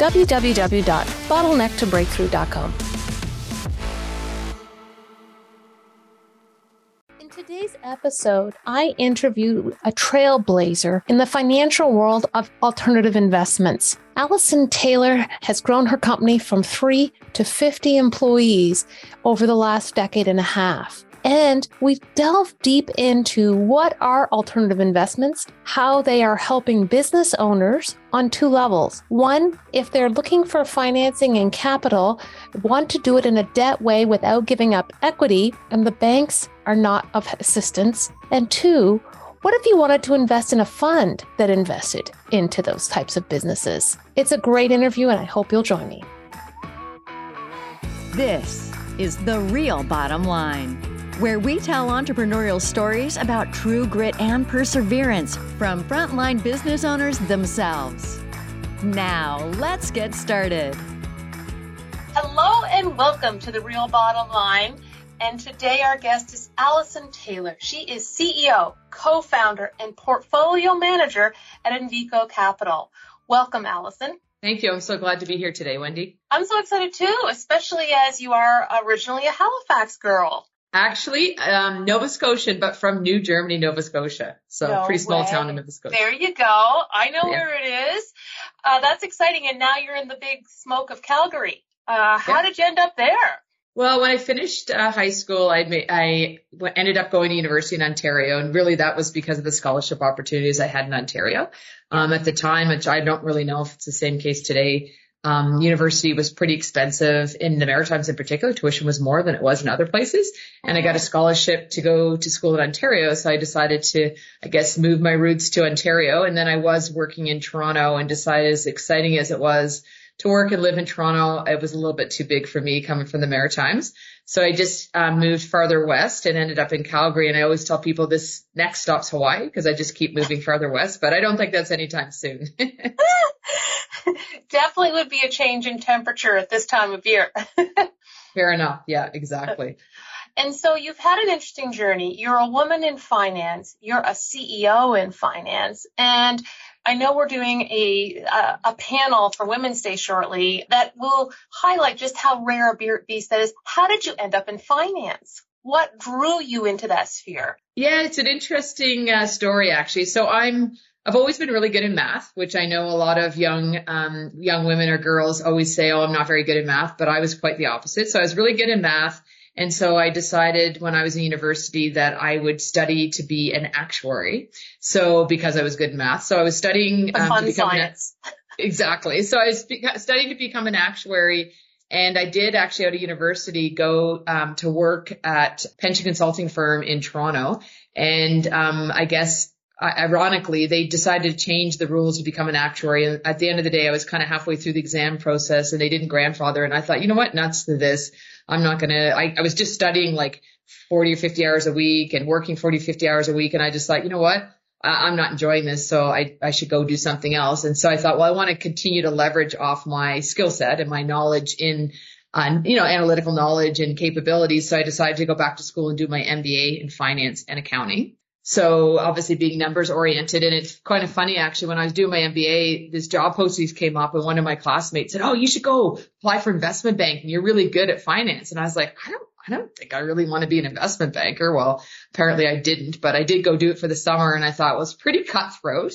www.bottlenecktobreakthrough.com. In today's episode, I interviewed a trailblazer in the financial world of alternative investments. Alison Taylor has grown her company from three to 50 employees over the last decade and a half. And we delve deep into what are alternative investments, how they are helping business owners on two levels. One, if they're looking for financing and capital, want to do it in a debt way without giving up equity, and the banks are not of assistance. And two, what if you wanted to invest in a fund that invested into those types of businesses? It's a great interview, and I hope you'll join me. This is The Real Bottom Line where we tell entrepreneurial stories about true grit and perseverance from frontline business owners themselves. Now, let's get started. Hello, and welcome to The Real Bottom Line. And today, our guest is Alison Taylor. She is CEO, co founder, and portfolio manager at Invico Capital. Welcome, Alison. Thank you. I'm so glad to be here today, Wendy. I'm so excited too, especially as you are originally a Halifax girl. Actually, um, Nova Scotian, but from New Germany, Nova Scotia. So no pretty small way. town in Nova Scotia. There you go. I know yeah. where it is. Uh, that's exciting. And now you're in the big smoke of Calgary. Uh, how yeah. did you end up there? Well, when I finished uh, high school, I, made, I ended up going to university in Ontario, and really that was because of the scholarship opportunities I had in Ontario. Um, at the time, which I don't really know if it's the same case today, um, university was pretty expensive in the Maritimes in particular. Tuition was more than it was in other places. And I got a scholarship to go to school in Ontario. So I decided to, I guess, move my roots to Ontario. And then I was working in Toronto and decided as exciting as it was to work and live in Toronto, it was a little bit too big for me coming from the Maritimes. So I just um, moved farther west and ended up in Calgary. And I always tell people this next stop's Hawaii because I just keep moving farther west, but I don't think that's anytime soon. Definitely would be a change in temperature at this time of year. Fair enough. Yeah, exactly. And so you've had an interesting journey. You're a woman in finance. You're a CEO in finance. And I know we're doing a, a, a panel for Women's Day shortly that will highlight just how rare a beast that is. How did you end up in finance? What drew you into that sphere? Yeah, it's an interesting uh, story actually. So I'm I've always been really good in math, which I know a lot of young um, young women or girls always say, "Oh, I'm not very good in math," but I was quite the opposite. So I was really good in math, and so I decided when I was in university that I would study to be an actuary. So because I was good in math, so I was studying um, become science. An, exactly. So I was studying to become an actuary. And I did actually out of university go um, to work at pension consulting firm in Toronto. And um, I guess ironically, they decided to change the rules to become an actuary. And at the end of the day, I was kind of halfway through the exam process and they didn't grandfather. And I thought, you know what? Nuts to this. I'm not going to, I was just studying like 40 or 50 hours a week and working 40, 50 hours a week. And I just thought, you know what? I'm not enjoying this, so I, I should go do something else. And so I thought, well, I want to continue to leverage off my skill set and my knowledge in, uh, you know, analytical knowledge and capabilities. So I decided to go back to school and do my MBA in finance and accounting. So obviously being numbers oriented and it's kind of funny actually when I was doing my MBA, this job postings came up and one of my classmates said, Oh, you should go apply for investment banking. You're really good at finance. And I was like, I don't, I don't think I really want to be an investment banker. Well, apparently I didn't, but I did go do it for the summer and I thought it was pretty cutthroat.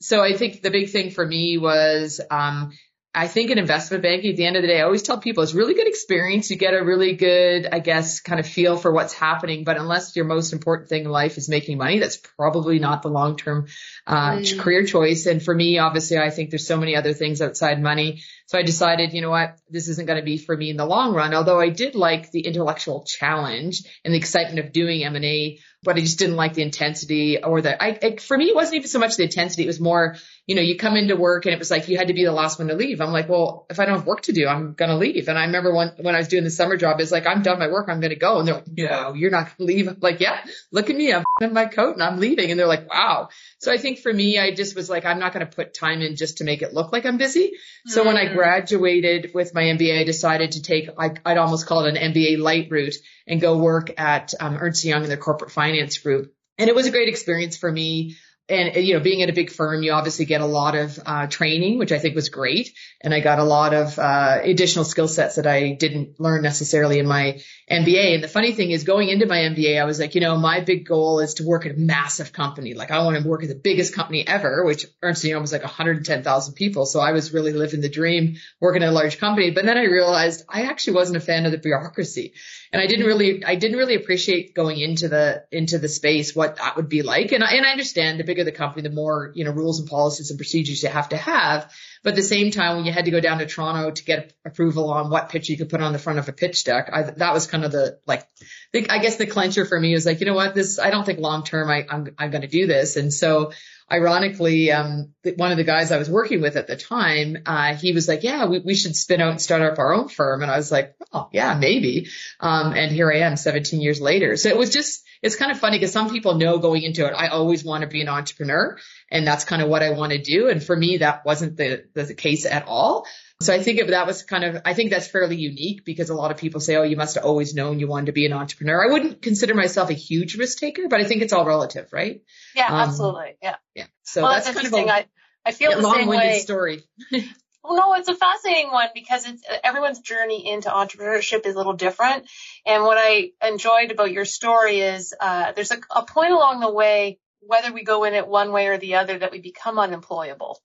So I think the big thing for me was, um, I think in investment banking, at the end of the day, I always tell people it's really good experience. You get a really good, I guess, kind of feel for what's happening. But unless your most important thing in life is making money, that's probably not the long-term uh, mm. career choice. And for me, obviously, I think there's so many other things outside money. So I decided, you know what, this isn't going to be for me in the long run. Although I did like the intellectual challenge and the excitement of doing M&A, but I just didn't like the intensity or the, I, I for me, it wasn't even so much the intensity. It was more, you know, you come into work and it was like you had to be the last one to leave. I'm like, well, if I don't have work to do, I'm going to leave. And I remember when, when I was doing the summer job, it's like, I'm done my work. I'm going to go. And they're like, no, you're not going to leave. I'm like, yeah, look at me. I'm in my coat and I'm leaving. And they're like, wow. So I think for me, I just was like, I'm not going to put time in just to make it look like I'm busy. So mm when I mm. graduated with my MBA, I decided to take, I, I'd almost call it an MBA light route and go work at um, Ernst Young in their corporate finance group. And it was a great experience for me and you know, being at a big firm, you obviously get a lot of uh, training, which I think was great, and I got a lot of uh, additional skill sets that I didn't learn necessarily in my MBA. And the funny thing is, going into my MBA, I was like, you know, my big goal is to work at a massive company. Like, I want to work at the biggest company ever, which Ernst Young was like 110,000 people. So I was really living the dream working at a large company. But then I realized I actually wasn't a fan of the bureaucracy and I didn't really, I didn't really appreciate going into the, into the space, what that would be like. And I, and I understand the bigger the company, the more, you know, rules and policies and procedures you have to have. But at the same time, when you had to go down to Toronto to get approval on what pitch you could put on the front of a pitch deck, I, that was kind of the, like, the, I guess the clincher for me was like, you know what, this, I don't think long term I, I'm, I'm going to do this. And so, ironically, um, one of the guys I was working with at the time, uh, he was like, yeah, we, we should spin out and start up our own firm. And I was like, oh, yeah, maybe. Um, and here I am 17 years later. So it was just, it's kind of funny because some people know going into it, I always want to be an entrepreneur and that's kind of what I want to do. And for me, that wasn't the, the case at all. So I think if that was kind of, I think that's fairly unique because a lot of people say, oh, you must have always known you wanted to be an entrepreneur. I wouldn't consider myself a huge risk taker, but I think it's all relative, right? Yeah, um, absolutely. Yeah. Yeah. So well, that's, that's kind of a, I, I feel same way. story. well, no, it's a fascinating one because it's everyone's journey into entrepreneurship is a little different. And what I enjoyed about your story is uh, there's a, a point along the way, whether we go in it one way or the other, that we become unemployable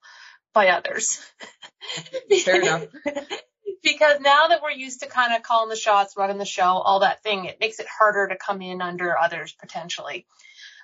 by others. Fair enough. because now that we're used to kind of calling the shots, running the show, all that thing, it makes it harder to come in under others potentially.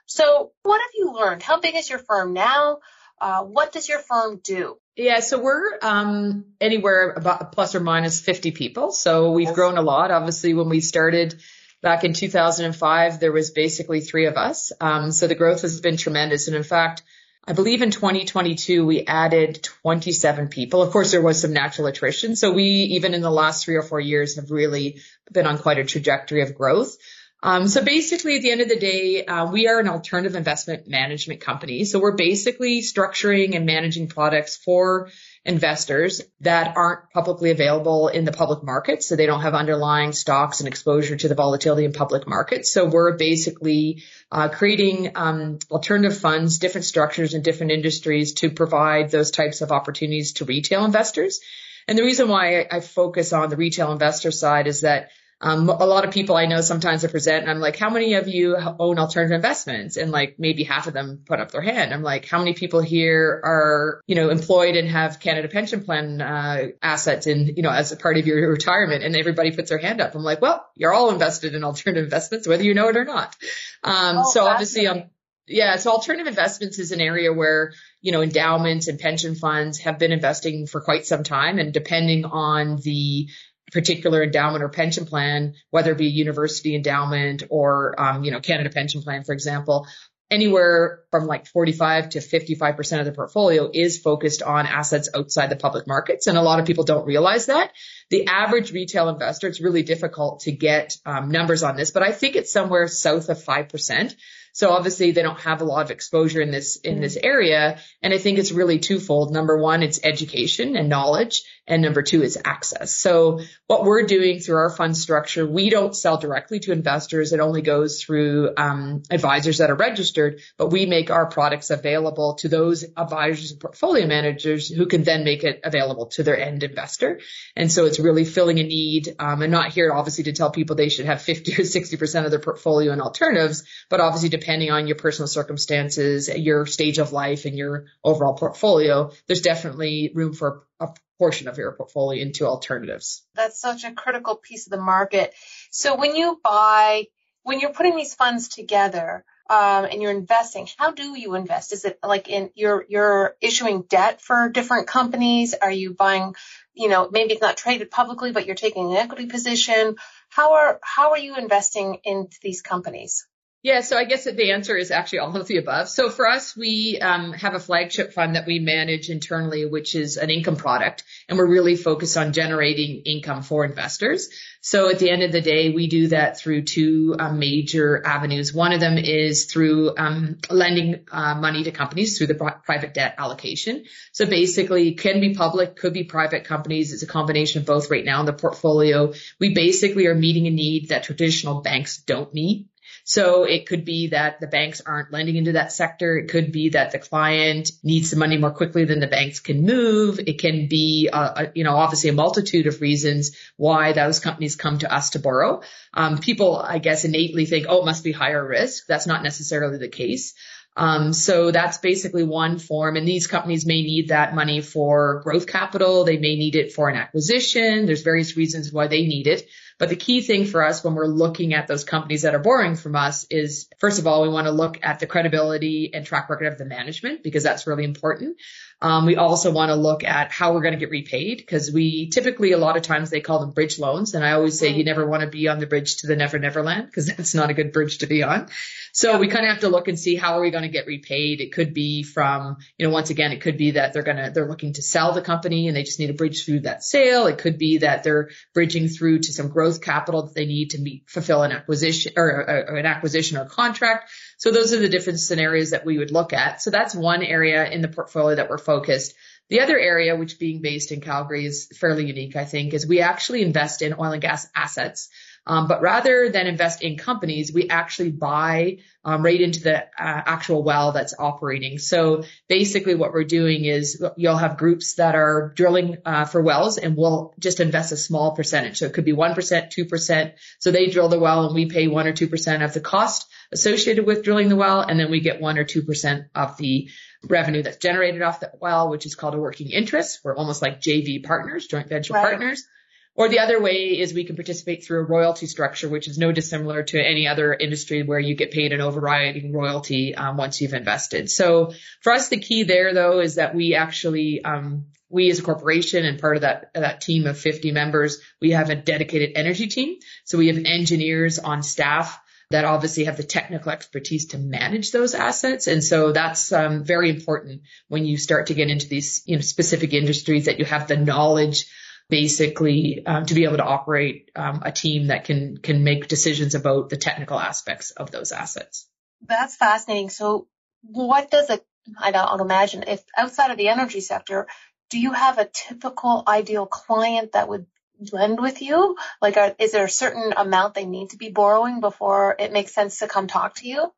So what have you learned? How big is your firm now? Uh, what does your firm do? Yeah, so we're um, anywhere about plus or minus 50 people. So we've grown a lot. Obviously, when we started back in 2005, there was basically three of us. Um, so the growth has been tremendous. And in fact, I believe in 2022, we added 27 people. Of course, there was some natural attrition. So we, even in the last three or four years, have really been on quite a trajectory of growth. Um, so basically, at the end of the day, uh, we are an alternative investment management company. So we're basically structuring and managing products for investors that aren't publicly available in the public markets. So they don't have underlying stocks and exposure to the volatility in public markets. So we're basically uh, creating um, alternative funds, different structures in different industries to provide those types of opportunities to retail investors. And the reason why I focus on the retail investor side is that um, a lot of people I know sometimes I present and I'm like, how many of you own alternative investments? And like maybe half of them put up their hand. I'm like, how many people here are, you know, employed and have Canada pension plan, uh, assets in, you know, as a part of your retirement? And everybody puts their hand up. I'm like, well, you're all invested in alternative investments, whether you know it or not. Um, oh, so obviously, um, yeah, so alternative investments is an area where, you know, endowments and pension funds have been investing for quite some time. And depending on the particular endowment or pension plan, whether it be university endowment or, um, you know, Canada pension plan, for example, anywhere from like 45 to 55% of the portfolio is focused on assets outside the public markets. And a lot of people don't realize that. The average retail investor, it's really difficult to get um, numbers on this, but I think it's somewhere south of 5%. So obviously they don't have a lot of exposure in this, in this area. And I think it's really twofold. Number one, it's education and knowledge. And number two is access. So what we're doing through our fund structure, we don't sell directly to investors. It only goes through um, advisors that are registered, but we make our products available to those advisors and portfolio managers who can then make it available to their end investor. And so it's really filling a need. Um, I'm not here obviously to tell people they should have 50 or 60% of their portfolio in alternatives, but obviously depending on your personal circumstances, your stage of life and your overall portfolio, there's definitely room for a portion of your portfolio into alternatives. That's such a critical piece of the market. So when you buy, when you're putting these funds together, um, and you're investing, how do you invest? Is it like in you're you're issuing debt for different companies? Are you buying, you know, maybe it's not traded publicly, but you're taking an equity position? How are how are you investing into these companies? Yeah, so I guess the answer is actually all of the above. So for us, we um, have a flagship fund that we manage internally, which is an income product, and we're really focused on generating income for investors. So at the end of the day, we do that through two um, major avenues. One of them is through um, lending uh, money to companies through the private debt allocation. So basically, can be public, could be private companies. It's a combination of both right now in the portfolio. We basically are meeting a need that traditional banks don't meet. So it could be that the banks aren't lending into that sector. It could be that the client needs the money more quickly than the banks can move. It can be, uh, a, you know, obviously a multitude of reasons why those companies come to us to borrow. Um, people, I guess, innately think, oh, it must be higher risk. That's not necessarily the case. Um, so that's basically one form. And these companies may need that money for growth capital. They may need it for an acquisition. There's various reasons why they need it. But the key thing for us when we're looking at those companies that are borrowing from us is, first of all, we want to look at the credibility and track record of the management because that's really important. Um, we also want to look at how we're going to get repaid because we typically, a lot of times they call them bridge loans. And I always say you never want to be on the bridge to the never, never land because that's not a good bridge to be on. So we kind of have to look and see how are we going to get repaid. It could be from, you know, once again, it could be that they're going to, they're looking to sell the company and they just need a bridge through that sale. It could be that they're bridging through to some growth capital that they need to meet, fulfill an acquisition or, or an acquisition or contract. So those are the different scenarios that we would look at. So that's one area in the portfolio that we're focused. The other area, which being based in Calgary is fairly unique, I think, is we actually invest in oil and gas assets. Um, but rather than invest in companies, we actually buy um, right into the uh, actual well that's operating. So basically what we're doing is you'll have groups that are drilling uh, for wells and we'll just invest a small percentage. So it could be 1%, 2%. So they drill the well and we pay 1 or 2% of the cost associated with drilling the well. And then we get 1 or 2% of the revenue that's generated off the well, which is called a working interest. We're almost like JV partners, joint venture right. partners. Or the other way is we can participate through a royalty structure, which is no dissimilar to any other industry where you get paid an overriding royalty um, once you've invested. So for us, the key there though is that we actually um, we as a corporation and part of that that team of 50 members, we have a dedicated energy team. So we have engineers on staff that obviously have the technical expertise to manage those assets. And so that's um, very important when you start to get into these you know specific industries that you have the knowledge basically um, to be able to operate um, a team that can can make decisions about the technical aspects of those assets. That's fascinating. So, what does a I don't imagine if outside of the energy sector, do you have a typical ideal client that would lend with you? Like, are, is there a certain amount they need to be borrowing before it makes sense to come talk to you?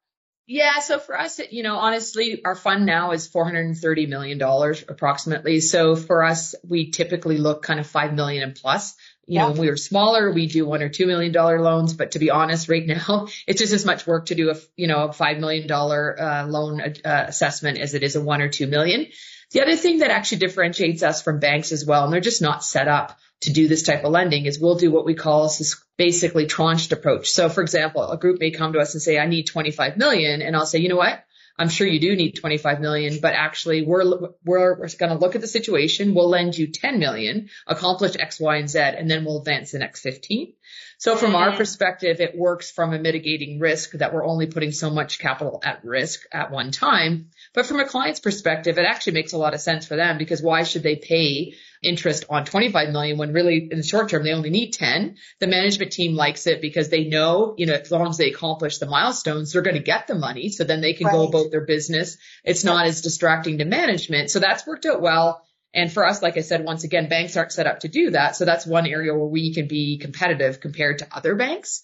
Yeah. So for us, you know, honestly, our fund now is $430 million approximately. So for us, we typically look kind of 5 million and plus. You yeah. know, when we were smaller, we do one or two million dollar loans. But to be honest, right now, it's just as much work to do a, you know, a $5 million uh, loan uh, assessment as it is a one or two million. The other thing that actually differentiates us from banks as well, and they're just not set up to do this type of lending is we'll do what we call this basically tranched approach. So for example, a group may come to us and say, I need 25 million. And I'll say, you know what? I'm sure you do need 25 million, but actually we're, we're, we're going to look at the situation. We'll lend you 10 million, accomplish X, Y, and Z, and then we'll advance the next 15. So from our perspective, it works from a mitigating risk that we're only putting so much capital at risk at one time. But from a client's perspective, it actually makes a lot of sense for them because why should they pay interest on 25 million when really in the short term they only need 10? The management team likes it because they know, you know, as long as they accomplish the milestones, they're going to get the money. So then they can right. go about their business. It's not as distracting to management. So that's worked out well. And for us, like I said, once again, banks aren't set up to do that. So that's one area where we can be competitive compared to other banks.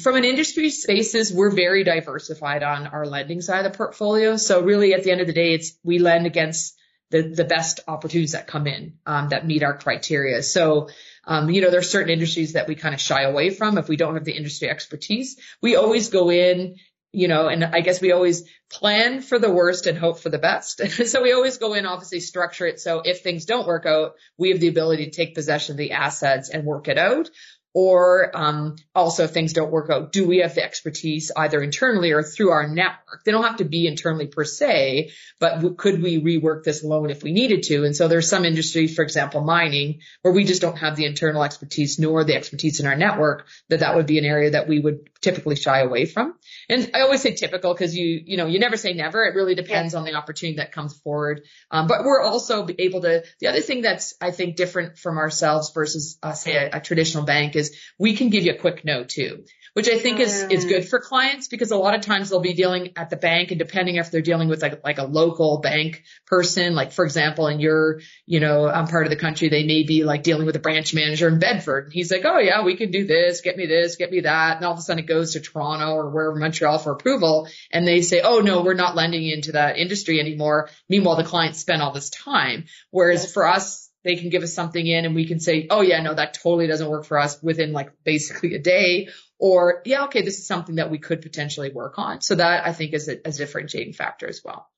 From an industry spaces, we're very diversified on our lending side of the portfolio. So really at the end of the day, it's we lend against the, the best opportunities that come in um, that meet our criteria. So, um, you know, there are certain industries that we kind of shy away from if we don't have the industry expertise. We always go in you know, and I guess we always plan for the worst and hope for the best. so we always go in, obviously structure it. So if things don't work out, we have the ability to take possession of the assets and work it out. Or um, also, if things don't work out, do we have the expertise either internally or through our network? They don't have to be internally per se, but could we rework this loan if we needed to? And so there's some industries, for example, mining, where we just don't have the internal expertise nor the expertise in our network, that that would be an area that we would typically shy away from. And I always say typical because you, you know, you never say never. It really depends yeah. on the opportunity that comes forward. Um, but we're also able to, the other thing that's, I think, different from ourselves versus, uh, say, a, a traditional bank is we can give you a quick no too which I think is, is good for clients because a lot of times they'll be dealing at the bank and depending if they're dealing with like, like a local bank person, like for example, in your, you know, um, part of the country, they may be like dealing with a branch manager in Bedford. And he's like, Oh yeah, we can do this. Get me this, get me that. And all of a sudden it goes to Toronto or wherever Montreal for approval. And they say, Oh no, we're not lending into that industry anymore. Meanwhile, the client spent all this time. Whereas yes. for us, they can give us something in and we can say, oh yeah, no, that totally doesn't work for us within like basically a day. Or yeah, okay, this is something that we could potentially work on. So that I think is a, a differentiating factor as well.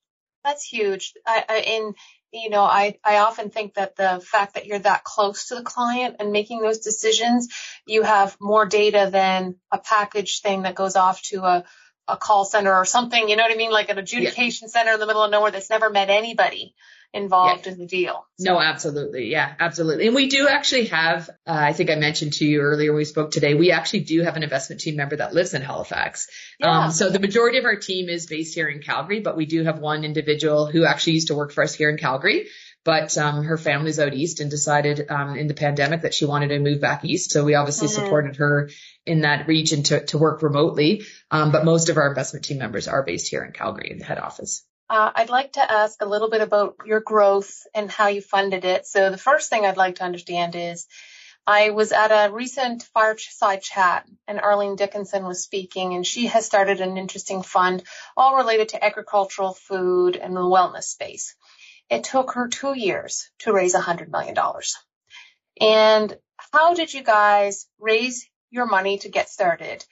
That's huge. I, I, in, you know, I, I often think that the fact that you're that close to the client and making those decisions, you have more data than a package thing that goes off to a, a call center or something, you know what I mean? Like an adjudication yeah. center in the middle of nowhere that's never met anybody involved yeah. in the deal. So. No, absolutely. Yeah, absolutely. And we do actually have, uh, I think I mentioned to you earlier we spoke today, we actually do have an investment team member that lives in Halifax. Yeah. Um, so the majority of our team is based here in Calgary, but we do have one individual who actually used to work for us here in Calgary. But um, her family's out east and decided um, in the pandemic that she wanted to move back east. So we obviously mm-hmm. supported her in that region to, to work remotely. Um, but most of our investment team members are based here in Calgary in the head office. Uh, I'd like to ask a little bit about your growth and how you funded it. So the first thing I'd like to understand is I was at a recent fireside chat and Arlene Dickinson was speaking and she has started an interesting fund all related to agricultural food and the wellness space. It took her two years to raise a hundred million dollars. And how did you guys raise your money to get started?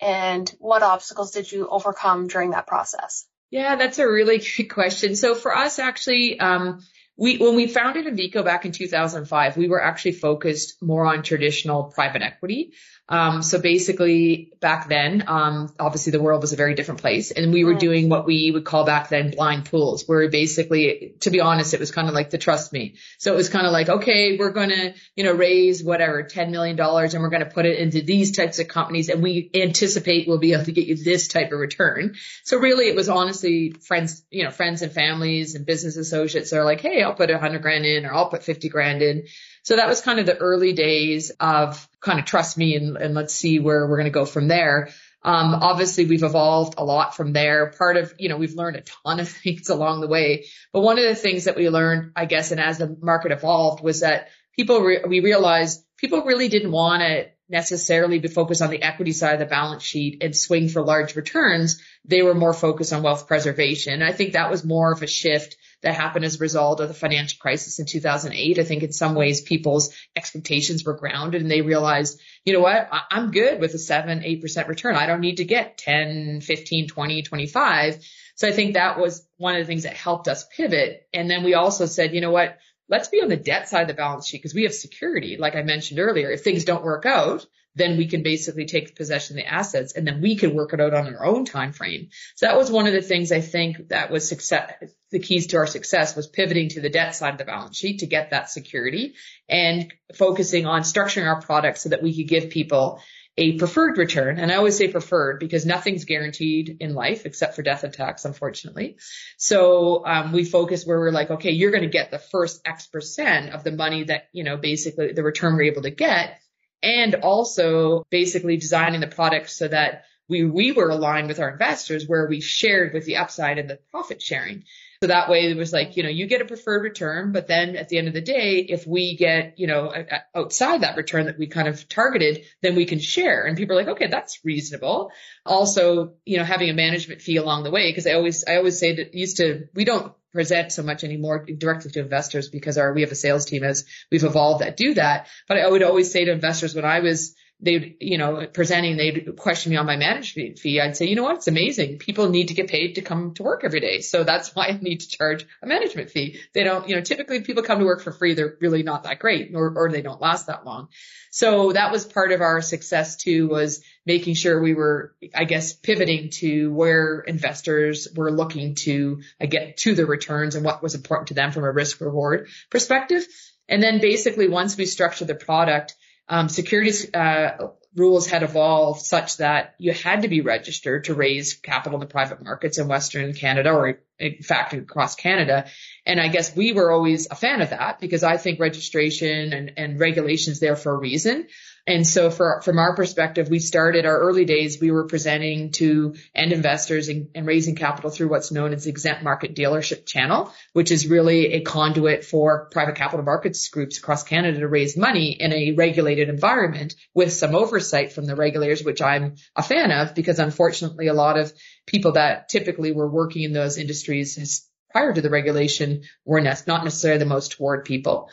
And what obstacles did you overcome during that process? Yeah, that's a really good question. So for us, actually, um, we, when we founded Invico back in 2005, we were actually focused more on traditional private equity. Um, so basically back then, um, obviously the world was a very different place and we were doing what we would call back then blind pools where basically, to be honest, it was kind of like the trust me. So it was kind of like, okay, we're going to, you know, raise whatever, $10 million and we're going to put it into these types of companies and we anticipate we'll be able to get you this type of return. So really it was honestly friends, you know, friends and families and business associates are like, Hey, I'll put a hundred grand in or I'll put 50 grand in. So that was kind of the early days of kind of trust me and, and let's see where we're going to go from there. Um, obviously we've evolved a lot from there. Part of, you know, we've learned a ton of things along the way. But one of the things that we learned, I guess, and as the market evolved was that people, re- we realized people really didn't want to necessarily be focused on the equity side of the balance sheet and swing for large returns. They were more focused on wealth preservation. I think that was more of a shift that happened as a result of the financial crisis in 2008. I think in some ways people's expectations were grounded and they realized, you know what, I'm good with a seven, 8% return. I don't need to get 10, 15, 20, 25. So I think that was one of the things that helped us pivot. And then we also said, you know what, let's be on the debt side of the balance sheet because we have security. Like I mentioned earlier, if things don't work out, then we can basically take possession of the assets and then we can work it out on our own time frame. So that was one of the things I think that was success, the keys to our success was pivoting to the debt side of the balance sheet to get that security and focusing on structuring our products so that we could give people a preferred return. And I always say preferred because nothing's guaranteed in life except for death and tax, unfortunately. So, um, we focus where we're like, okay, you're going to get the first X percent of the money that, you know, basically the return we're able to get and also basically designing the product so that we, we were aligned with our investors where we shared with the upside and the profit sharing. So that way it was like, you know, you get a preferred return, but then at the end of the day, if we get, you know, outside that return that we kind of targeted, then we can share. And people are like, okay, that's reasonable. Also, you know, having a management fee along the way, because I always, I always say that used to, we don't present so much anymore directly to investors because our, we have a sales team as we've evolved that do that. But I would always say to investors when I was they'd, you know, presenting, they'd question me on my management fee. I'd say, you know what? It's amazing. People need to get paid to come to work every day. So that's why I need to charge a management fee. They don't, you know, typically people come to work for free. They're really not that great or, or they don't last that long. So that was part of our success too, was making sure we were, I guess, pivoting to where investors were looking to get to the returns and what was important to them from a risk reward perspective. And then basically once we structured the product, um, securities, uh, rules had evolved such that you had to be registered to raise capital in the private markets in Western Canada or in fact across Canada. And I guess we were always a fan of that because I think registration and, and regulations there for a reason. And so for, from our perspective, we started our early days, we were presenting to end investors and, and, raising capital through what's known as exempt market dealership channel, which is really a conduit for private capital markets groups across Canada to raise money in a regulated environment with some oversight from the regulators, which I'm a fan of because unfortunately a lot of people that typically were working in those industries prior to the regulation were not necessarily the most toward people.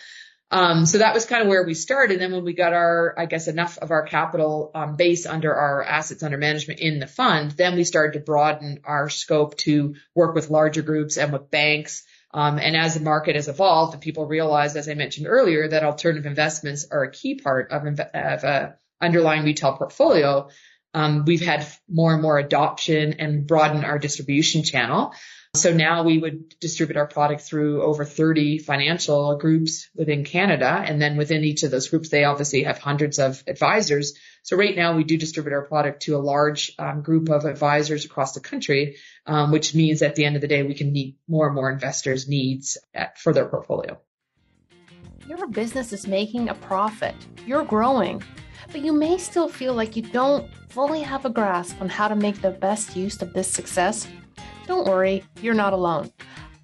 Um, so that was kind of where we started. And then when we got our, I guess, enough of our capital um, base under our assets under management in the fund, then we started to broaden our scope to work with larger groups and with banks. Um, and as the market has evolved, and people realized, as I mentioned earlier, that alternative investments are a key part of, of a underlying retail portfolio. Um, we've had more and more adoption and broaden our distribution channel. So now we would distribute our product through over 30 financial groups within Canada. And then within each of those groups, they obviously have hundreds of advisors. So right now we do distribute our product to a large um, group of advisors across the country, um, which means at the end of the day, we can meet more and more investors' needs at, for their portfolio. Your business is making a profit. You're growing, but you may still feel like you don't fully have a grasp on how to make the best use of this success. Don't worry, you're not alone.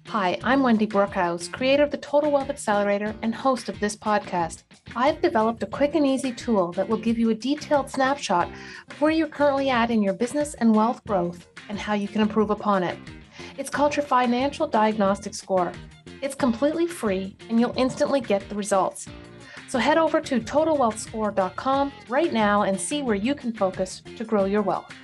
Hi, I'm Wendy Brookhouse, creator of the Total Wealth Accelerator and host of this podcast. I've developed a quick and easy tool that will give you a detailed snapshot of where you're currently at in your business and wealth growth and how you can improve upon it. It's called your Financial Diagnostic Score. It's completely free and you'll instantly get the results. So head over to totalwealthscore.com right now and see where you can focus to grow your wealth.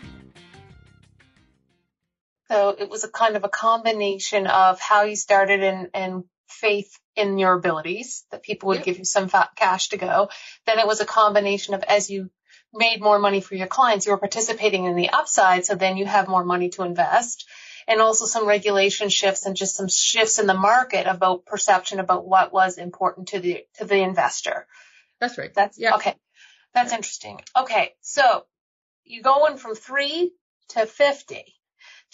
So it was a kind of a combination of how you started and, and faith in your abilities that people would give you some cash to go. Then it was a combination of as you made more money for your clients, you were participating in the upside. So then you have more money to invest and also some regulation shifts and just some shifts in the market about perception about what was important to the, to the investor. That's right. That's yeah. okay. That's interesting. Okay. So you going from three to 50.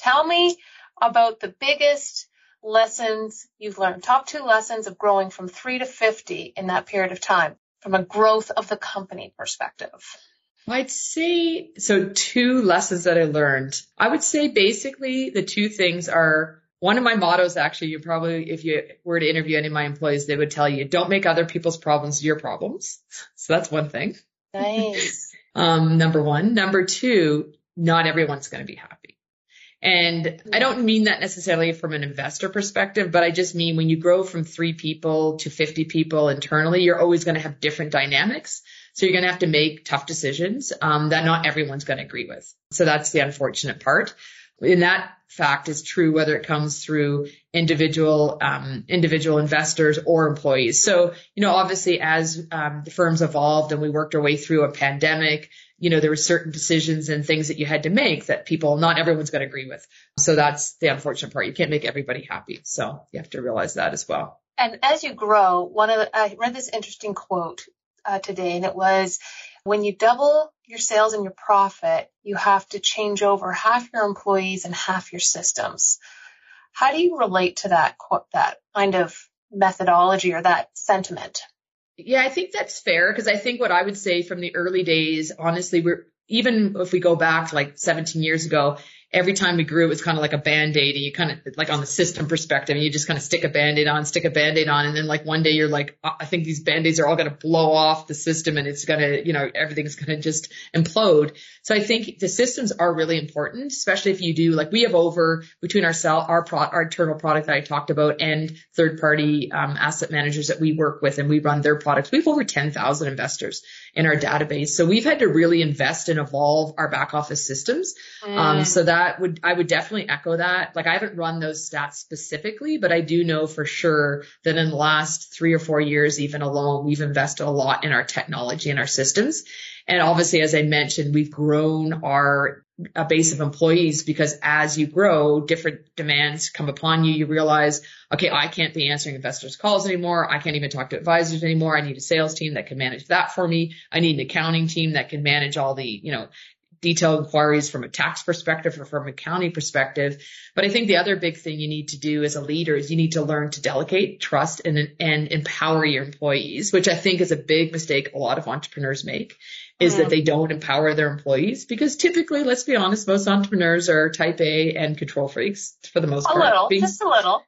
Tell me about the biggest lessons you've learned. Top two lessons of growing from three to 50 in that period of time from a growth of the company perspective. I'd say, so two lessons that I learned. I would say basically the two things are one of my mottos actually, you probably, if you were to interview any of my employees, they would tell you, don't make other people's problems your problems. So that's one thing. Nice. um, number one. Number two, not everyone's going to be happy. And I don't mean that necessarily from an investor perspective, but I just mean when you grow from three people to 50 people internally, you're always going to have different dynamics. So you're going to have to make tough decisions um, that not everyone's going to agree with. So that's the unfortunate part. And that fact is true whether it comes through individual um, individual investors or employees. So you know, obviously, as um, the firms evolved and we worked our way through a pandemic, you know, there were certain decisions and things that you had to make that people, not everyone's going to agree with. So that's the unfortunate part. You can't make everybody happy. So you have to realize that as well. And as you grow, one of the, I read this interesting quote uh, today and it was when you double your sales and your profit, you have to change over half your employees and half your systems. How do you relate to that, quote that kind of methodology or that sentiment? Yeah, I think that's fair because I think what I would say from the early days, honestly, we're even if we go back like 17 years ago, every time we grew, it was kind of like a band-aid and you kind of like on the system perspective and you just kind of stick a band-aid on, stick a band-aid on. And then like one day you're like, I think these band-aids are all going to blow off the system and it's going to, you know, everything's going to just implode. So I think the systems are really important, especially if you do like we have over between our cell, our pro, our internal product that I talked about and third party um, asset managers that we work with and we run their products. We have over 10,000 investors in our database. So we've had to really invest and evolve our back office systems. Um, mm. Um, so that would, I would definitely echo that. Like I haven't run those stats specifically, but I do know for sure that in the last three or four years, even alone, we've invested a lot in our technology and our systems. And obviously, as I mentioned, we've grown our a base of employees because as you grow, different demands come upon you. You realize, okay, I can't be answering investors calls anymore. I can't even talk to advisors anymore. I need a sales team that can manage that for me. I need an accounting team that can manage all the, you know, detailed inquiries from a tax perspective or from a county perspective. But I think the other big thing you need to do as a leader is you need to learn to delegate, trust, and, and empower your employees, which I think is a big mistake a lot of entrepreneurs make is mm-hmm. that they don't empower their employees because typically, let's be honest, most entrepreneurs are type A and control freaks for the most a part. A little, just a little.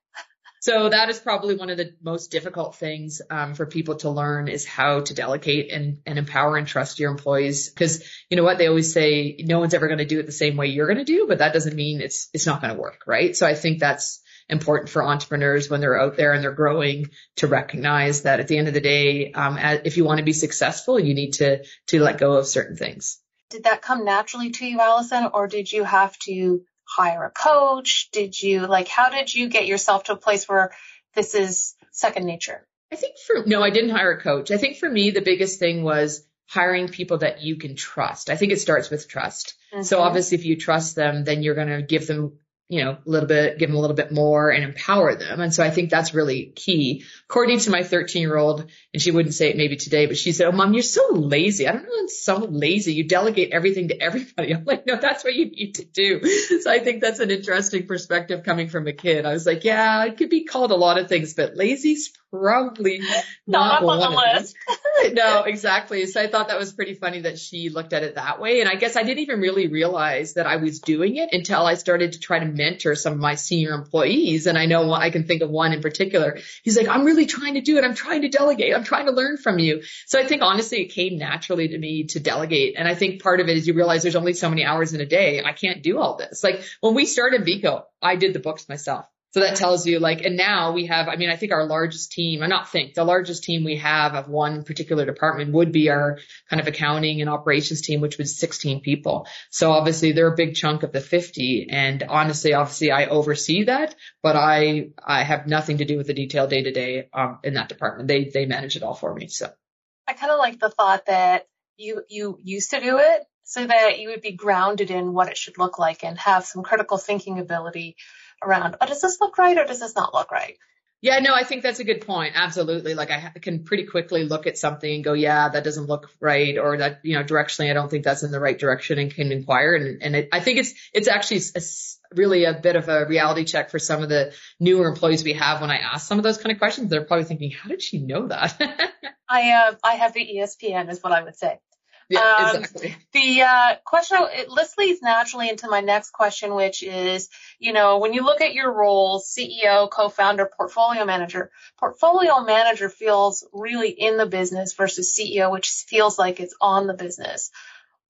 So that is probably one of the most difficult things um, for people to learn is how to delegate and, and empower and trust your employees. Because you know what they always say, no one's ever going to do it the same way you're going to do, but that doesn't mean it's it's not going to work, right? So I think that's important for entrepreneurs when they're out there and they're growing to recognize that at the end of the day, um, if you want to be successful, you need to to let go of certain things. Did that come naturally to you, Alison, or did you have to hire a coach? Did you like how did you get yourself to a place where this is second nature? I think for no, I didn't hire a coach. I think for me the biggest thing was hiring people that you can trust. I think it starts with trust. Mm-hmm. So obviously if you trust them, then you're going to give them you know, a little bit, give them a little bit more and empower them. And so I think that's really key. According to my 13 year old, and she wouldn't say it maybe today, but she said, Oh, mom, you're so lazy. I don't know. I'm so lazy. You delegate everything to everybody. I'm like, no, that's what you need to do. So I think that's an interesting perspective coming from a kid. I was like, yeah, it could be called a lot of things, but lazy's probably not, not on the list. no, exactly. So I thought that was pretty funny that she looked at it that way. And I guess I didn't even really realize that I was doing it until I started to try to mentor some of my senior employees. And I know I can think of one in particular. He's like, I'm really trying to do it. I'm trying to delegate. I'm trying to learn from you. So I think honestly, it came naturally to me to delegate. And I think part of it is you realize there's only so many hours in a day. I can't do all this. Like when we started Invico, I did the books myself. So that tells you like, and now we have, I mean, I think our largest team, I not think the largest team we have of one particular department would be our kind of accounting and operations team, which was 16 people. So obviously they're a big chunk of the 50. And honestly, obviously I oversee that, but I, I have nothing to do with the detail day to day, in that department. They, they manage it all for me. So I kind of like the thought that you, you used to do it so that you would be grounded in what it should look like and have some critical thinking ability around, oh, does this look right or does this not look right? Yeah, no, I think that's a good point. Absolutely. Like I can pretty quickly look at something and go, yeah, that doesn't look right. Or that, you know, directionally, I don't think that's in the right direction and can inquire. And, and it, I think it's, it's actually a, really a bit of a reality check for some of the newer employees we have when I ask some of those kind of questions. They're probably thinking, how did she know that? I, uh, I have the ESPN is what I would say. Yeah, um, exactly. The uh, question, it, this leads naturally into my next question, which is, you know, when you look at your roles, CEO, co-founder, portfolio manager, portfolio manager feels really in the business versus CEO, which feels like it's on the business.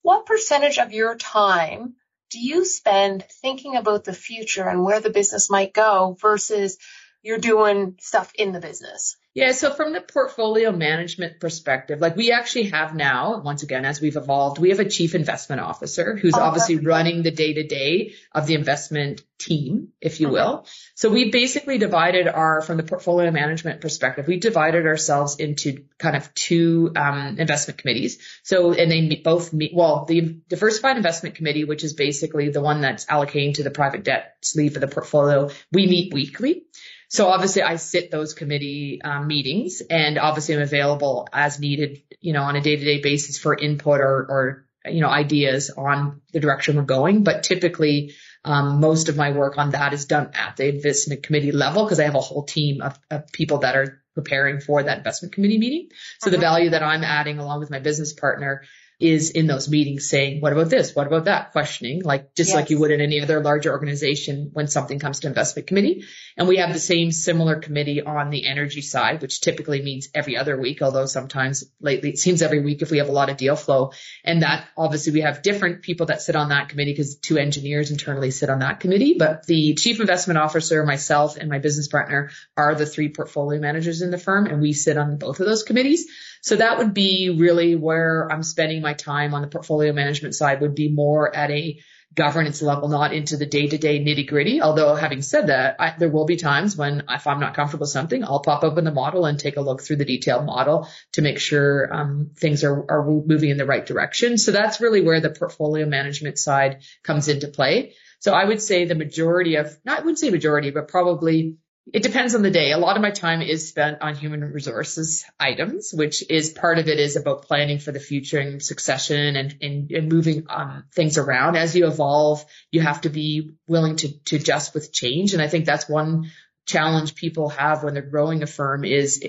What percentage of your time do you spend thinking about the future and where the business might go versus you're doing stuff in the business? Yeah. So from the portfolio management perspective, like we actually have now, once again, as we've evolved, we have a chief investment officer who's oh, obviously running the day to day of the investment team, if you will. So we basically divided our, from the portfolio management perspective, we divided ourselves into kind of two um, investment committees. So, and they meet, both meet, well, the diversified investment committee, which is basically the one that's allocating to the private debt sleeve of the portfolio, we meet weekly. So obviously I sit those committee um, meetings and obviously I'm available as needed, you know, on a day to day basis for input or, or, you know, ideas on the direction we're going. But typically, um, most of my work on that is done at the investment committee level because I have a whole team of, of people that are preparing for that investment committee meeting. So the uh-huh. value that I'm adding along with my business partner is in those meetings saying, what about this? What about that? Questioning, like just yes. like you would in any other larger organization when something comes to investment committee. And we have the same similar committee on the energy side, which typically meets every other week, although sometimes lately it seems every week if we have a lot of deal flow. And that obviously we have different people that sit on that committee because two engineers internally sit on that committee. But the chief investment officer, myself and my business partner are the three portfolio managers in the firm and we sit on both of those committees. So that would be really where I'm spending my time on the portfolio management side would be more at a governance level, not into the day to day nitty gritty. Although having said that, I, there will be times when if I'm not comfortable with something, I'll pop open the model and take a look through the detailed model to make sure um, things are, are moving in the right direction. So that's really where the portfolio management side comes into play. So I would say the majority of, not, I wouldn't say majority, but probably it depends on the day. A lot of my time is spent on human resources items, which is part of it is about planning for the future and succession and, and, and moving um, things around. As you evolve, you have to be willing to, to adjust with change. And I think that's one challenge people have when they're growing a firm is,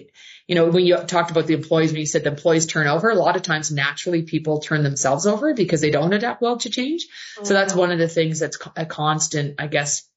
you know, when you talked about the employees, when you said the employees turn over, a lot of times naturally people turn themselves over because they don't adapt well to change. Mm-hmm. So that's mm-hmm. one of the things that's a constant, I guess,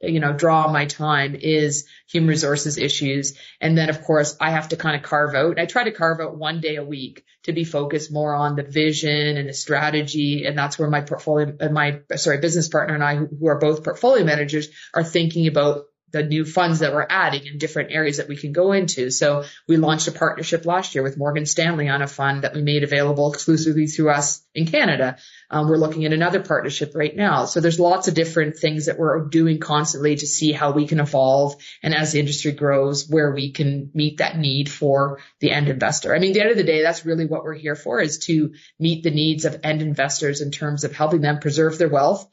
you know, draw my time is human resources issues. And then of course I have to kind of carve out, I try to carve out one day a week to be focused more on the vision and the strategy. And that's where my portfolio, and my, sorry, business partner and I, who are both portfolio managers are thinking about the new funds that we're adding in different areas that we can go into. So we launched a partnership last year with Morgan Stanley on a fund that we made available exclusively through us in Canada. Um, we're looking at another partnership right now. So there's lots of different things that we're doing constantly to see how we can evolve and as the industry grows, where we can meet that need for the end investor. I mean, at the end of the day, that's really what we're here for is to meet the needs of end investors in terms of helping them preserve their wealth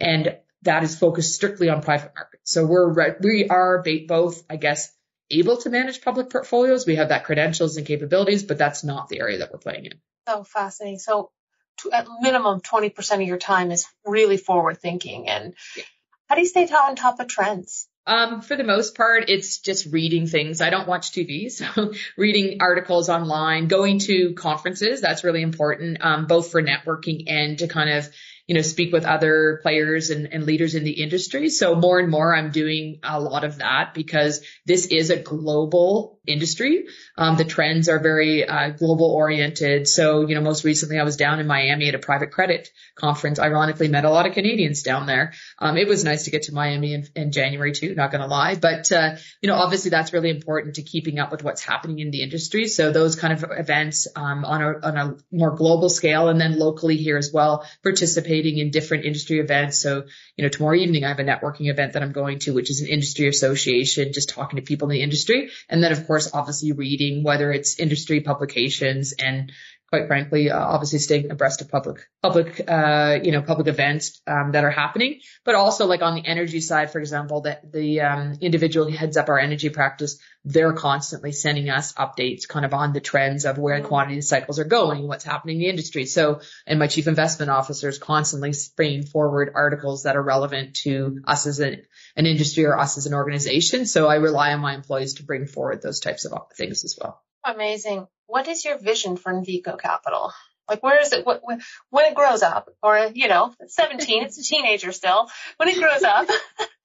and that is focused strictly on private markets. So we're, we are both, I guess, able to manage public portfolios. We have that credentials and capabilities, but that's not the area that we're playing in. So fascinating. So to, at minimum, 20% of your time is really forward thinking. And yeah. how do you stay on top of trends? Um, for the most part, it's just reading things. I don't watch TV, so reading articles online, going to conferences. That's really important, um, both for networking and to kind of you know, speak with other players and, and leaders in the industry. So more and more I'm doing a lot of that because this is a global industry. Um, the trends are very uh, global oriented. So, you know, most recently I was down in Miami at a private credit conference. Ironically, met a lot of Canadians down there. Um, it was nice to get to Miami in, in January too, not going to lie. But, uh, you know, obviously that's really important to keeping up with what's happening in the industry. So those kind of events um, on, a, on a more global scale and then locally here as well, participate participating in different industry events. So, you know, tomorrow evening I have a networking event that I'm going to, which is an industry association, just talking to people in the industry. And then of course, obviously reading, whether it's industry publications and quite frankly, uh, obviously staying abreast of public, public, uh, you know, public events, um, that are happening, but also like on the energy side, for example, that the, um, individual who heads up our energy practice, they're constantly sending us updates kind of on the trends of where commodity cycles are going, what's happening in the industry. So, and my chief investment officer is constantly bringing forward articles that are relevant to us as an, an industry or us as an organization. So I rely on my employees to bring forward those types of things as well. Amazing. What is your vision for Invico Capital? Like, where is it when, when it grows up, or you know, 17, it's a teenager still. When it grows up,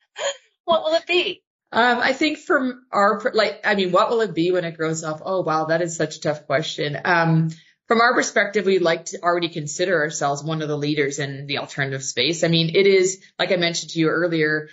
what will it be? Um, I think from our like, I mean, what will it be when it grows up? Oh wow, that is such a tough question. Um, from our perspective, we'd like to already consider ourselves one of the leaders in the alternative space. I mean, it is like I mentioned to you earlier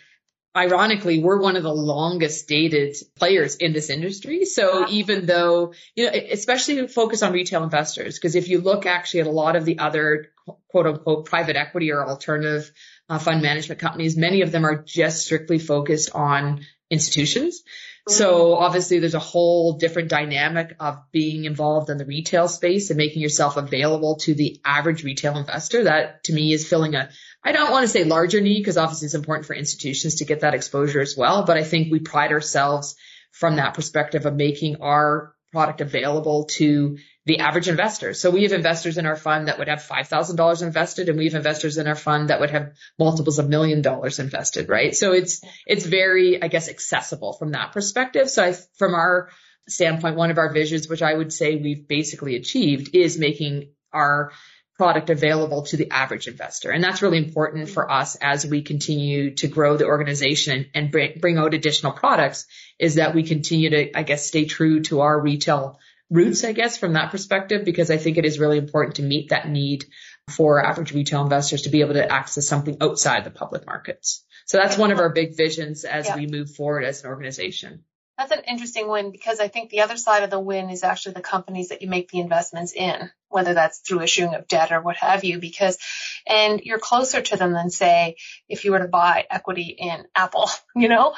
ironically, we're one of the longest dated players in this industry. So even though, you know, especially focus on retail investors, because if you look actually at a lot of the other quote unquote private equity or alternative uh, fund management companies, many of them are just strictly focused on institutions. So obviously there's a whole different dynamic of being involved in the retail space and making yourself available to the average retail investor. That to me is filling a, I don't want to say larger need because obviously it's important for institutions to get that exposure as well. But I think we pride ourselves from that perspective of making our product available to the average investor. So we have investors in our fund that would have $5,000 invested and we have investors in our fund that would have multiples of million dollars invested, right? So it's, it's very, I guess, accessible from that perspective. So I, from our standpoint, one of our visions, which I would say we've basically achieved is making our product available to the average investor. And that's really important for us as we continue to grow the organization and bring, bring out additional products is that we continue to, I guess, stay true to our retail roots, I guess, from that perspective, because I think it is really important to meet that need for average retail investors to be able to access something outside the public markets. So that's one of our big visions as yeah. we move forward as an organization. That's an interesting win because I think the other side of the win is actually the companies that you make the investments in. Whether that's through issuing of debt or what have you, because, and you're closer to them than say, if you were to buy equity in Apple, you know?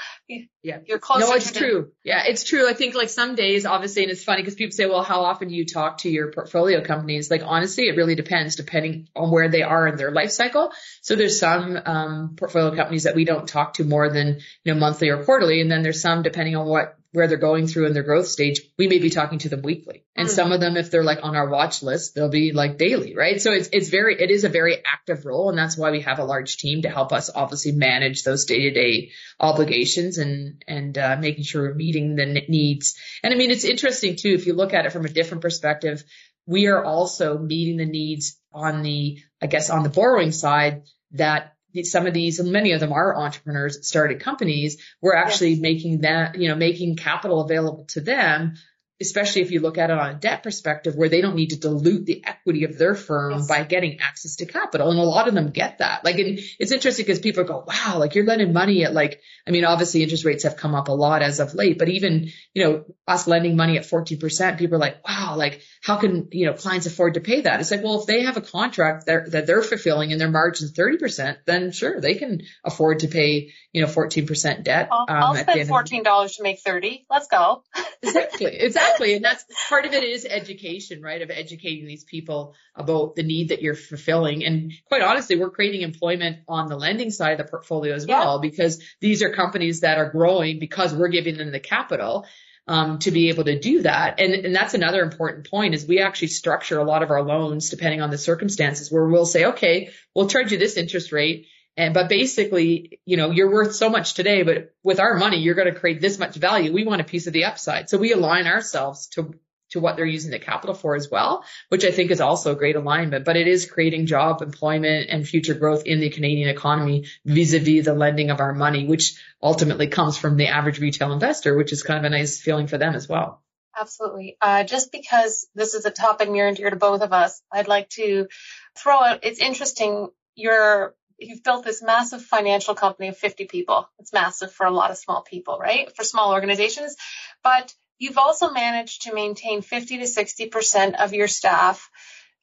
Yeah. You're closer No, it's true. Yeah, it's true. I think like some days, obviously, and it's funny because people say, well, how often do you talk to your portfolio companies? Like honestly, it really depends depending on where they are in their life cycle. So there's some, um, portfolio companies that we don't talk to more than, you know, monthly or quarterly. And then there's some depending on what where they're going through in their growth stage, we may be talking to them weekly. And mm-hmm. some of them, if they're like on our watch list, they'll be like daily, right? So it's, it's very, it is a very active role. And that's why we have a large team to help us obviously manage those day to day obligations and, and, uh, making sure we're meeting the needs. And I mean, it's interesting too, if you look at it from a different perspective, we are also meeting the needs on the, I guess, on the borrowing side that some of these, and many of them are entrepreneurs that started companies, we're actually yes. making that, you know, making capital available to them especially if you look at it on a debt perspective where they don't need to dilute the equity of their firm yes. by getting access to capital. And a lot of them get that. Like, it's interesting because people go, wow, like you're lending money at like, I mean, obviously interest rates have come up a lot as of late, but even, you know, us lending money at 14%, people are like, wow, like how can, you know, clients afford to pay that? It's like, well, if they have a contract that, that they're fulfilling and their margin's 30%, then sure, they can afford to pay, you know, 14% debt. I'll, um, I'll spend $14 to make 30. Let's go. exactly. Exactly. And that's part of it is education, right? Of educating these people about the need that you're fulfilling. And quite honestly, we're creating employment on the lending side of the portfolio as well, yeah. because these are companies that are growing because we're giving them the capital. Um, to be able to do that. And, and that's another important point is we actually structure a lot of our loans depending on the circumstances where we'll say, okay, we'll charge you this interest rate and, but basically, you know, you're worth so much today, but with our money, you're going to create this much value. We want a piece of the upside. So we align ourselves to, to what they're using the capital for as well, which I think is also a great alignment, but it is creating job employment and future growth in the Canadian economy vis-a-vis the lending of our money, which ultimately comes from the average retail investor, which is kind of a nice feeling for them as well. Absolutely. Uh, just because this is a topic near and dear to both of us, I'd like to throw out, it's interesting, your you've built this massive financial company of 50 people. It's massive for a lot of small people, right? For small organizations. But you've also managed to maintain 50 to 60% of your staff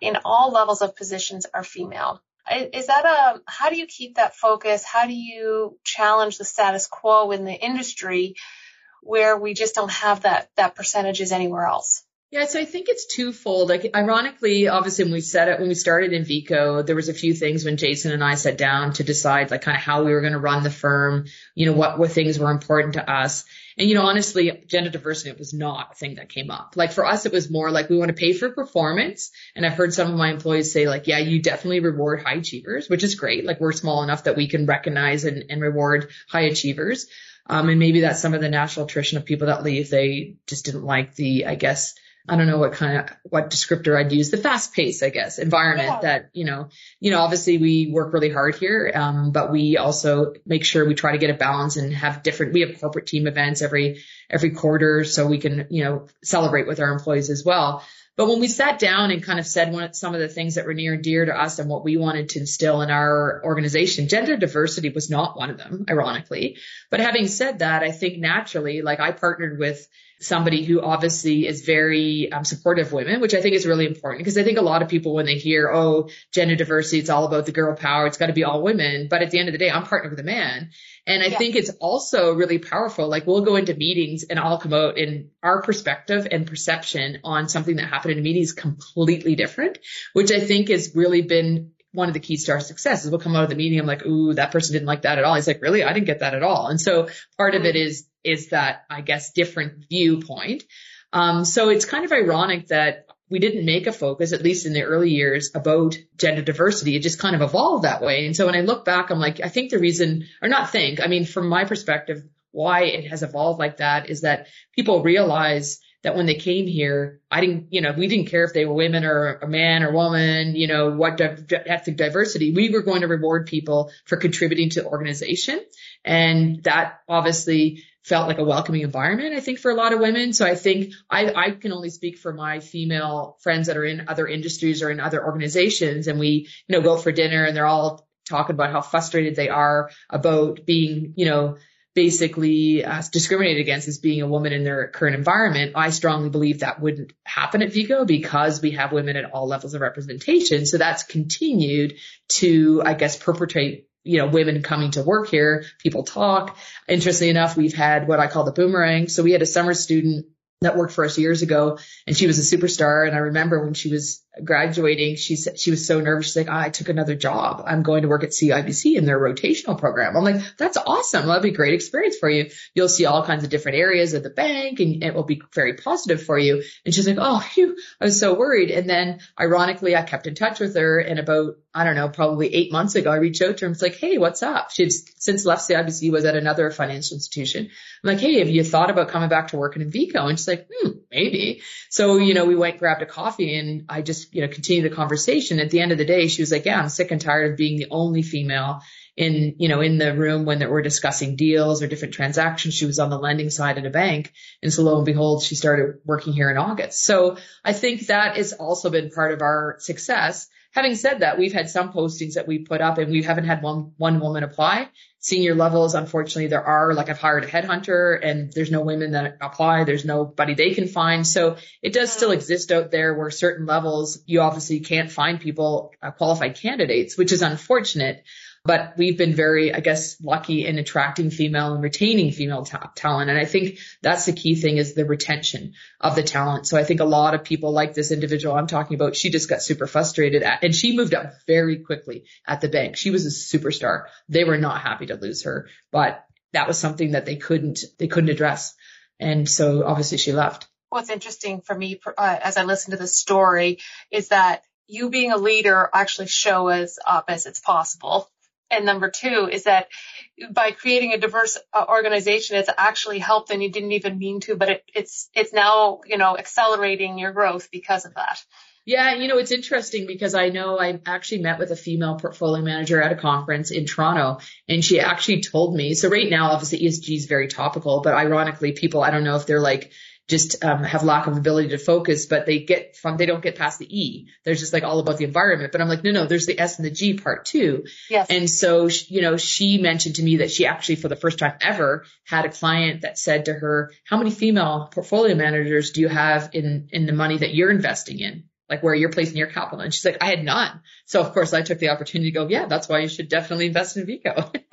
in all levels of positions are female. Is that a, how do you keep that focus? How do you challenge the status quo in the industry where we just don't have that, that percentages anywhere else? Yeah, so I think it's twofold. Like, ironically, obviously, when we set it, when we started Invico, there was a few things when Jason and I sat down to decide, like, kind of how we were going to run the firm. You know, what were things were important to us. And you know, honestly, gender diversity was not a thing that came up. Like for us, it was more like we want to pay for performance. And I've heard some of my employees say, like, yeah, you definitely reward high achievers, which is great. Like we're small enough that we can recognize and, and reward high achievers. Um, and maybe that's some of the natural attrition of people that leave. They just didn't like the, I guess I don't know what kind of, what descriptor I'd use, the fast pace, I guess, environment yeah. that, you know, you know, obviously we work really hard here. Um, but we also make sure we try to get a balance and have different, we have corporate team events every, every quarter so we can, you know, celebrate with our employees as well. But when we sat down and kind of said one, some of the things that were near and dear to us and what we wanted to instill in our organization, gender diversity was not one of them, ironically. But having said that, I think naturally, like I partnered with somebody who obviously is very um, supportive of women, which I think is really important because I think a lot of people when they hear, oh, gender diversity, it's all about the girl power, it's got to be all women. But at the end of the day, I'm partnered with a man. And I yeah. think it's also really powerful. Like we'll go into meetings and I'll come out and our perspective and perception on something that happened in a meeting is completely different, which I think has really been one of the keys to our success is we'll come out of the meeting. I'm like, ooh, that person didn't like that at all. He's like, really? I didn't get that at all. And so part of it is, is that, I guess, different viewpoint. Um, so it's kind of ironic that we didn't make a focus, at least in the early years, about gender diversity. It just kind of evolved that way. And so when I look back, I'm like, I think the reason, or not think, I mean, from my perspective, why it has evolved like that is that people realize that when they came here, I didn't, you know, we didn't care if they were women or a man or woman, you know, what ethnic diversity. We were going to reward people for contributing to the organization. And that obviously felt like a welcoming environment, I think, for a lot of women. So I think I, I can only speak for my female friends that are in other industries or in other organizations. And we, you know, go for dinner and they're all talking about how frustrated they are about being, you know, basically uh, discriminated against as being a woman in their current environment. I strongly believe that wouldn't happen at Vico because we have women at all levels of representation. So that's continued to, I guess, perpetrate you know, women coming to work here, people talk. Interestingly enough, we've had what I call the boomerang. So we had a summer student that worked for us years ago and she was a superstar. And I remember when she was graduating, she said she was so nervous. She's like, oh, I took another job. I'm going to work at CIBC in their rotational program. I'm like, that's awesome. That'll be a great experience for you. You'll see all kinds of different areas of the bank and it will be very positive for you. And she's like, oh, phew, I was so worried. And then ironically, I kept in touch with her and about, I don't know, probably eight months ago, I reached out to her and was like, Hey, what's up? She'd since left CIBC was at another financial institution. I'm like, Hey, have you thought about coming back to work Invico? And she's like, hmm, maybe. So, you know, we went, grabbed a coffee and I just, you know, continue the conversation. At the end of the day, she was like, yeah, I'm sick and tired of being the only female in, you know, in the room when we're discussing deals or different transactions. She was on the lending side at a bank. And so lo and behold, she started working here in August. So I think that has also been part of our success. Having said that, we've had some postings that we put up and we haven't had one, one woman apply. Senior levels, unfortunately, there are, like I've hired a headhunter and there's no women that apply. There's nobody they can find. So it does still exist out there where certain levels, you obviously can't find people, uh, qualified candidates, which is unfortunate. But we've been very, I guess, lucky in attracting female and retaining female ta- talent. And I think that's the key thing is the retention of the talent. So I think a lot of people like this individual I'm talking about, she just got super frustrated at, and she moved up very quickly at the bank. She was a superstar. They were not happy to lose her, but that was something that they couldn't, they couldn't address. And so obviously she left. What's interesting for me uh, as I listen to the story is that you being a leader actually show as up as it's possible and number two is that by creating a diverse uh, organization, it's actually helped and you didn't even mean to, but it, it's, it's now, you know, accelerating your growth because of that. Yeah, you know, it's interesting because I know I actually met with a female portfolio manager at a conference in Toronto and she actually told me, so right now, obviously ESG is very topical, but ironically people, I don't know if they're like, just um, have lack of ability to focus, but they get from they don't get past the E. They're just like all about the environment. But I'm like, no, no, there's the S and the G part too. Yes. And so you know, she mentioned to me that she actually for the first time ever had a client that said to her, "How many female portfolio managers do you have in in the money that you're investing in?" Like where you're placing your capital. And she's like, I had none. So of course I took the opportunity to go, yeah, that's why you should definitely invest in Vico.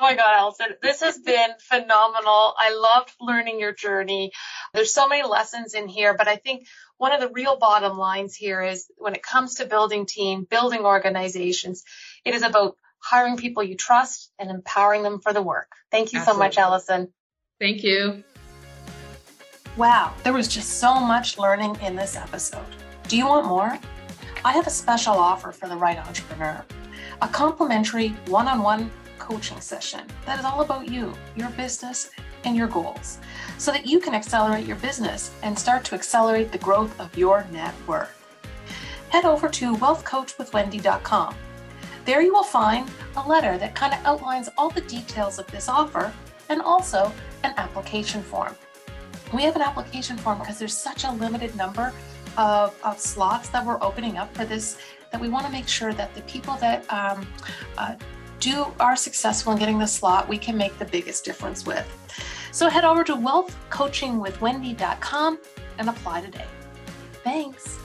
Oh my God, Alison, this has been phenomenal. I loved learning your journey. There's so many lessons in here, but I think one of the real bottom lines here is when it comes to building team, building organizations, it is about hiring people you trust and empowering them for the work. Thank you Absolutely. so much, Alison. Thank you. Wow, there was just so much learning in this episode. Do you want more? I have a special offer for the right entrepreneur. A complimentary one-on-one coaching session that is all about you, your business, and your goals so that you can accelerate your business and start to accelerate the growth of your net worth. Head over to wealthcoachwithwendy.com. There you will find a letter that kind of outlines all the details of this offer and also an application form. We have an application form because there's such a limited number of, of slots that we're opening up for this that we want to make sure that the people that um, uh, do are successful in getting the slot, we can make the biggest difference with. So head over to wealthcoachingwithwendy.com and apply today. Thanks.